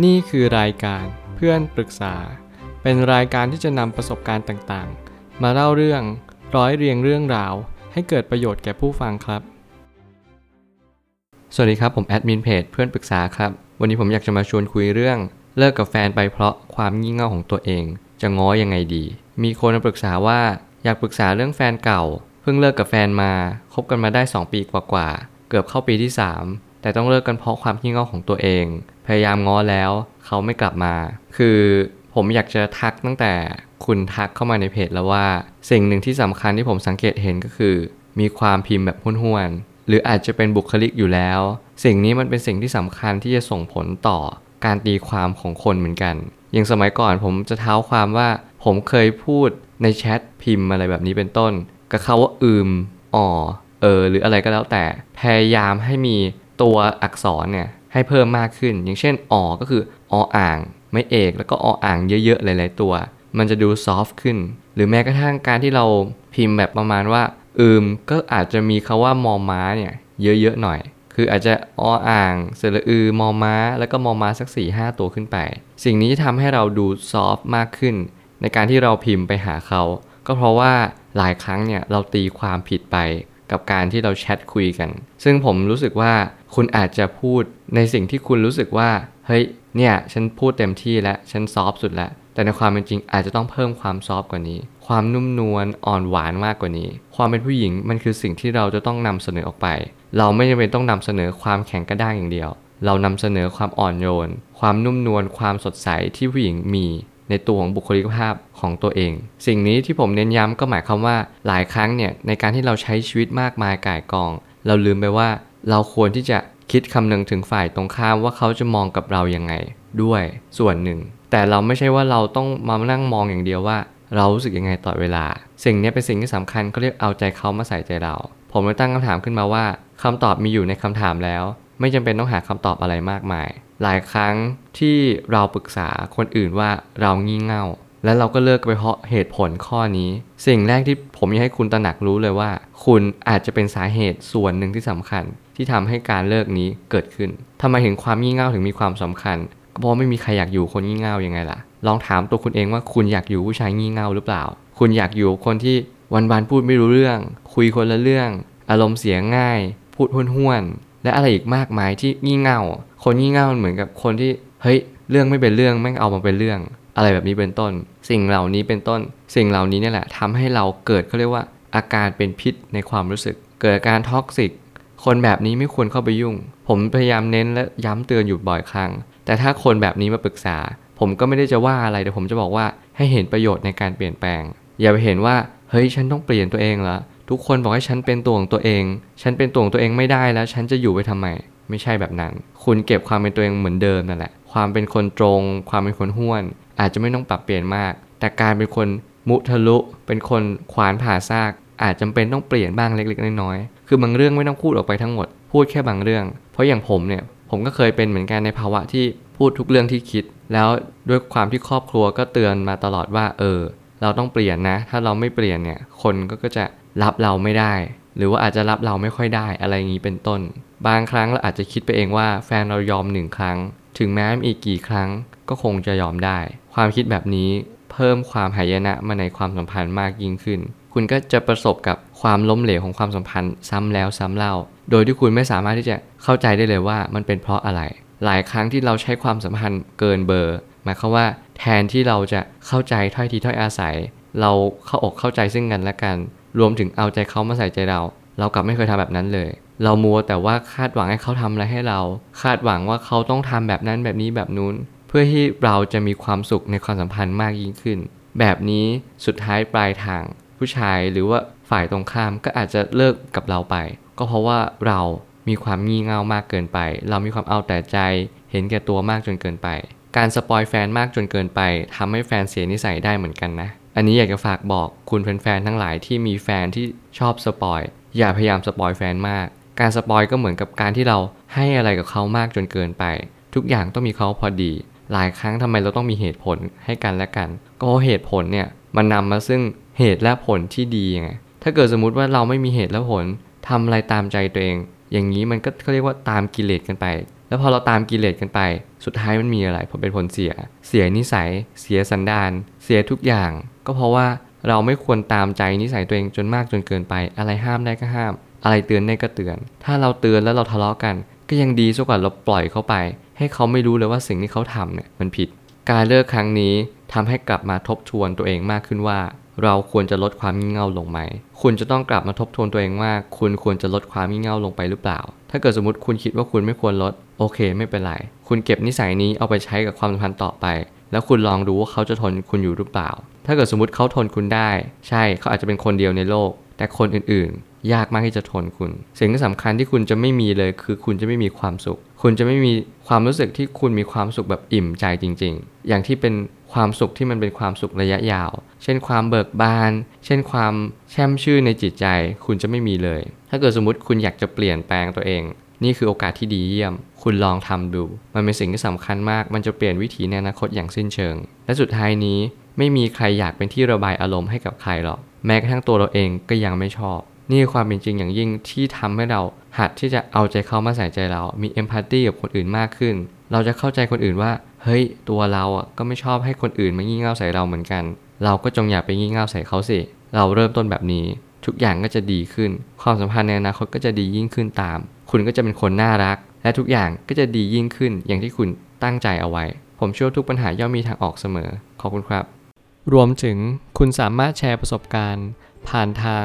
นี่คือรายการเพื่อนปรึกษา เป็นรายการที่จะนำประสบการณ์ต่างๆ มาเล่าเรื่องร้อยเรียงเรื่องราว ให้เกิดประโยชน์แก่ผู้ฟังครับ สวัสดีครับผมแอดมินเพจเพื่อนปรึกษาครับ วันนี้ผมอยากจะมาชวนคุยเรื่อง เลิกกับแฟนไปเพราะความงี่เง่าของตัวเอง จะง้อยังไงดี มีคนมาปรึกษาว่าอยากปรึกษาเรื่องแฟนเก่า เพิ่งเลิกกับแฟนมาคบกันมาได้ 2 ปีกว่าๆเกือบเข้าปีที่ 3 แต่ต้องเลิกกันเพราะความขี้เง่าของตัวเอง พยายามง้อแล้วเขาไม่กลับมา คือผมอยากจะทักตั้งแต่คุณทักเข้ามาในเพจแล้วว่า สิ่งหนึ่งที่สำคัญที่ผมสังเกตเห็นก็คือ มีความพิมพ์แบบห้วนๆหรืออาจจะเป็นบุคลิกอยู่แล้ว สิ่งนี้มันเป็นสิ่งที่สำคัญที่จะส่งผลต่อการตีความของคนเหมือนกัน อย่างสมัยก่อนผมจะเท้าความว่า ผมเคยพูดในแชทพิมพ์อะไรแบบนี้เป็นต้นกับเขาว่าอืมอ๋อเออ หรืออะไรก็แล้วแต่ พยายามให้มี ตัวอักษรเนี่ยให้เพิ่มมากขึ้น อย่างเช่นออก็คือออ่าง ไม่เอกแล้วก็ออ่างเยอะๆหลายๆตัว มันจะดูซอฟต์ขึ้น หรือแม้กระทั่งการที่เราพิมพ์แบบประมาณว่า อืม ก็อาจจะมีคาว่ามอม้าเนี่ยเยอะๆหน่อย คืออาจจะออ่างเสระอือมอม้า แล้วก็มอม้าสัก4ี่ห้าตัวขึ้นไป สิ่งนี้จะทำให้เราดูซอฟต์มากขึ้น ในการที่เราพิมพ์ไปหาเขา ก็เพราะว่าหลายครั้งเนี่ยเราตีความผิดไป กับการที่เราแชทคุยกัน ซึ่งผมรู้สึกว่าคุณอาจจะพูดในสิ่งที่คุณรู้สึกว่า เฮ้ย เนี่ย ฉันพูดเต็มที่แล้ว ฉันซอฟสุดแล้ว แต่ในความเป็นจริงอาจจะต้องเพิ่มความซอฟกว่านี้ ความนุ่มนวลอ่อนหวานมากกว่านี้ ความเป็นผู้หญิงมันคือสิ่งที่เราจะต้องนำเสนอออกไป เราไม่จำเป็นต้องนำเสนอความแข็งกระด้างอย่างเดียว เรานำเสนอความอ่อนโยน ความนุ่มนวล ความสดใสที่ผู้หญิงมี ในตัวของบุคลิกภาพของตัวเอง สิ่งนี้ที่ผมเน้นย้ำก็หมายความว่าหลายครั้งเนี่ยในการที่เราใช้ชีวิตมากมายก่ายกอง เราลืมไปว่าเราควรที่จะคิดคำนึงถึงฝ่ายตรงข้ามว่าเขาจะมองกับเรายังไง ด้วยส่วนหนึ่ง แต่เราไม่ใช่ว่าเราต้องมานั่งมองอย่างเดียวว่า เรารู้สึกยังไงต่อเวลา สิ่งนี้เป็นสิ่งที่สำคัญเขาเรียกเอาใจเขามาใส่ใจเรา ผมเลยตั้งคำถามขึ้นมาว่าคำตอบมีอยู่ในคำถามแล้ว ไม่จำเป็นต้องหาคำตอบอะไรมากมาย หลายครั้งที่เราปรึกษาคนอื่นว่าเรางี่เง่า และเราก็เลิกไปเพราะเหตุผลข้อนี้ สิ่งแรกที่ผมอยากให้คุณตระหนักรู้เลยว่า คุณอาจจะเป็นสาเหตุส่วนหนึ่งที่สำคัญ ที่ทำให้การเลิกนี้เกิดขึ้นทำไมถึงความงี่เง่าถึงมีความสำคัญเพราะไม่มีใครอยากอยู่คนงี่เง่ายังไงล่ะ ลองถามตัวคุณเองว่าคุณอยากอยู่ผู้ชายงี่เง่าหรือเปล่า คุณอยากอยู่คนที่วันๆพูดไม่รู้เรื่อง คุยคนละเรื่อง อารมณ์เสียง่าย พูดห้วนๆและอะไรอีกมากมายที่งี่เง่า คนงี่เง่าเหมือนกับคนที่เฮ้ยเรื่องไม่เป็นเรื่องแม่งเอามาเป็นเรื่อง อะไรแบบนี้เป็นต้น สิ่งเหล่านี้เป็นต้น สิ่งเหล่านี้นี่แหละทำให้เราเกิดเขาเรียกว่าอาการเป็นพิษในความรู้สึก เกิดอาการท็อกซิกคนแบบนี้ไม่ควรเข้าไปยุ่ง ผมพยายามเน้นและย้ำเตือนอยู่บ่อยครั้ง แต่ถ้าคนแบบนี้มาปรึกษา ผมก็ไม่ได้จะว่าอะไรแต่ผมจะบอกว่าให้เห็นประโยชน์ในการเปลี่ยนแปลง อย่าไปเห็นว่าเฮ้ยฉันต้องเปลี่ยนตัวเองละทุกคนบอกให้ฉันเป็นตัวของตัวเอง ฉันเป็นตัวของตัวเองไม่ได้แล้ว ฉันจะอยู่ไปทำไม ไม่ใช่แบบนั้น คุณเก็บความเป็นตัวเองเหมือนเดิมนั่นแหละ ความเป็นคนตรง ความเป็นคนห้วน อาจจะไม่ต้องปรับเปลี่ยนมาก แต่การเป็นคนมุทะลุ เป็นคนขวานผ่าซาก อาจจำเป็นต้องเปลี่ยนบ้างเล็กๆน้อยๆ คือบางเรื่องไม่ต้องพูดออกไปทั้งหมด พูดแค่บางเรื่อง เพราะอย่างผมเนี่ย ผมก็เคยเป็นเหมือนกันในภาวะที่พูดทุกเรื่องที่คิด แล้วด้วยความที่ครอบครัวก็เตือนมาตลอดว่า เออ เราต้องเปลี่ยนนะ ถ้าเราไม่เปลี่ยนเนี่ย คนก็จะรับเราไม่ได้ หรือว่าอาจจะรับเราไม่ค่อยได้อะไรอย่างนี้เป็นต้น บางครั้งเราอาจจะคิดไปเองว่าแฟนเรายอมหนึ่งครั้ง ถึงแม้อีกกี่ครั้งก็คงจะยอมได้ ความคิดแบบนี้เพิ่มความหายนะมาในความสัมพันธ์มากยิ่งขึ้น คุณก็จะประสบกับความล้มเหลวของความสัมพันธ์ซ้ำแล้วซ้ำเล่า โดยที่คุณไม่สามารถที่จะเข้าใจได้เลยว่ามันเป็นเพราะอะไร หลายครั้งที่เราใช้ความสัมพันธ์เกินเบอร์ หมายความว่าแทนที่เราจะเข้าใจถ้อยทีถ้อยอาศัย เราเข้าอกเข้าใจซึ่งกันและกัน รวมถึงเอาใจเขามาใส่ใจเรา เรากลับไม่เคยทำแบบนั้นเลย เรามัวแต่ว่าคาดหวังให้เขาทำอะไรให้เรา คาดหวังว่าเขาต้องทำแบบนั้นแบบนี้แบบนู้น เพื่อที่เราจะมีความสุขในความสัมพันธ์มากยิ่งขึ้น แบบนี้สุดท้ายปลายทาง ผู้ชายหรือว่าฝ่ายตรงข้ามก็อาจจะเลิกกับเราไป ก็เพราะว่าเรามีความงี่เง่ามากเกินไป เรามีความเอาแต่ใจ เห็นแก่ตัวมากจนเกินไป การ spoil แฟนมากจนเกินไปทำให้แฟนเสียนิสัยได้เหมือนกันนะ อันนี้อยากจะฝากบอกคุณแฟนๆทั้งหลายที่มีแฟนที่ชอบ spoil อย่าพยายาม spoil แฟนมาก การ spoil ก็เหมือนกับการที่เราให้อะไรกับเขามากจนเกินไป ทุกอย่างต้องมีเขาพอดี หลายครั้งทำไมเราต้องมีเหตุผลให้กันและกัน ก็เหตุผลเนี่ยมันนำมาซึ่งเหตุและผลที่ดีไงถ้าเกิดสมมุติว่าเราไม่มีเหตุและผลทำอะไรตามใจตัวเอง อย่างนี้มันก็เขาเรียกว่าตามกิเลสกันไป แล้วพอเราตามกิเลสกันไป สุดท้ายมันมีอะไรผลเป็นผลเสีย เสียนิสัย เสียสันดาน เสียทุกอย่าง ก็เพราะว่าเราไม่ควรตามใจนิสัยตัวเองจนมากจนเกินไป อะไรห้ามได้ก็ห้าม อะไรเตือนได้ก็เตือน ถ้าเราเตือนแล้วเราทะเลาะกัน ก็ยังดีสักกว่าเราปล่อยเขาไป ให้เขาไม่รู้เลยว่าสิ่งที่เขาทำเนี่ยมันผิด การเลิกครั้งนี้ทำให้กลับมาทบทวนตัวเองมากขึ้นว่า เราควรจะลดความงี่เง่าลงไหม คุณจะต้องกลับมาทบทวนตัวเองว่า คุณควรจะลดความงี่เง่าลงไปหรือเปล่า ถ้าเกิดสมมติคุณคิดว่าคุณไม่ควรลด โอเค ไม่เป็นไร คุณเก็บนิสัยนี้เอาไปใช้กับความสัมพันธ์ต่อไป แล้วคุณลองดูว่าเขาจะทนคุณอยู่หรือเปล่า ถ้าเกิดสมมติเขาทนคุณได้ ใช่ เขาอาจจะเป็นคนเดียวในโลก แต่คนอื่นๆ ยากมากที่จะทนคุณ สิ่งที่สำคัญที่คุณจะไม่มีเลยคือคุณจะไม่มีความสุข คุณจะไม่มีความรู้สึกที่คุณมีความสุขแบบอิ่มใจจริง ๆ อย่างที่เป็นความสุขที่มันเป็นความสุขระยะยาว เช่นความเบิกบาน เช่นความแช่มชื่นในจิตใจ คุณจะไม่มีเลย ถ้าเกิดสมมติคุณอยากจะเปลี่ยนแปลงตัวเอง นี่คือโอกาสที่ดีเยี่ยม คุณลองทำดู มันเป็นสิ่งที่สำคัญมาก มันจะเปลี่ยนวิถีในอนาคตอย่างสิ้นเชิง และสุดท้ายนี้ไม่มีใครอยากเป็นที่ระบายอารมณ์ให้กับใครหรอก แม้กระทั่งตัวเราเองก็ยังไม่ชอบ นี่คือความเป็นจริงอย่างยิ่งที่ทำให้เราหัดที่จะเอาใจเขามาใส่ใจเรา มีเอมพัตตีกับคนอื่นมากขึ้น เราจะเข้าใจคนอื่นว่า เฮ้ย ตัวเราอะก็ไม่ชอบให้คนอื่นมางี่เง่าใส่เราเหมือนกัน เราก็จงอย่าไปงี่เง่าใส่เขาสิ เราเริ่มต้นแบบนี้ ทุกอย่างก็จะดีขึ้น ความสัมพันธ์ในอนาคตก็จะดียิ่งขึ้นตาม คุณก็จะเป็นคนน่ารัก และทุกอย่างก็จะดียิ่งขึ้น อย่างที่คุณตั้งใจเอาไว้ ผมเชื่อว่าทุกปัญหาย่อมมีทางออกเสมอ ขอบคุณครับ รวมถึงคุณสามารถแชร์ประสบการณ์ ผ่านทาง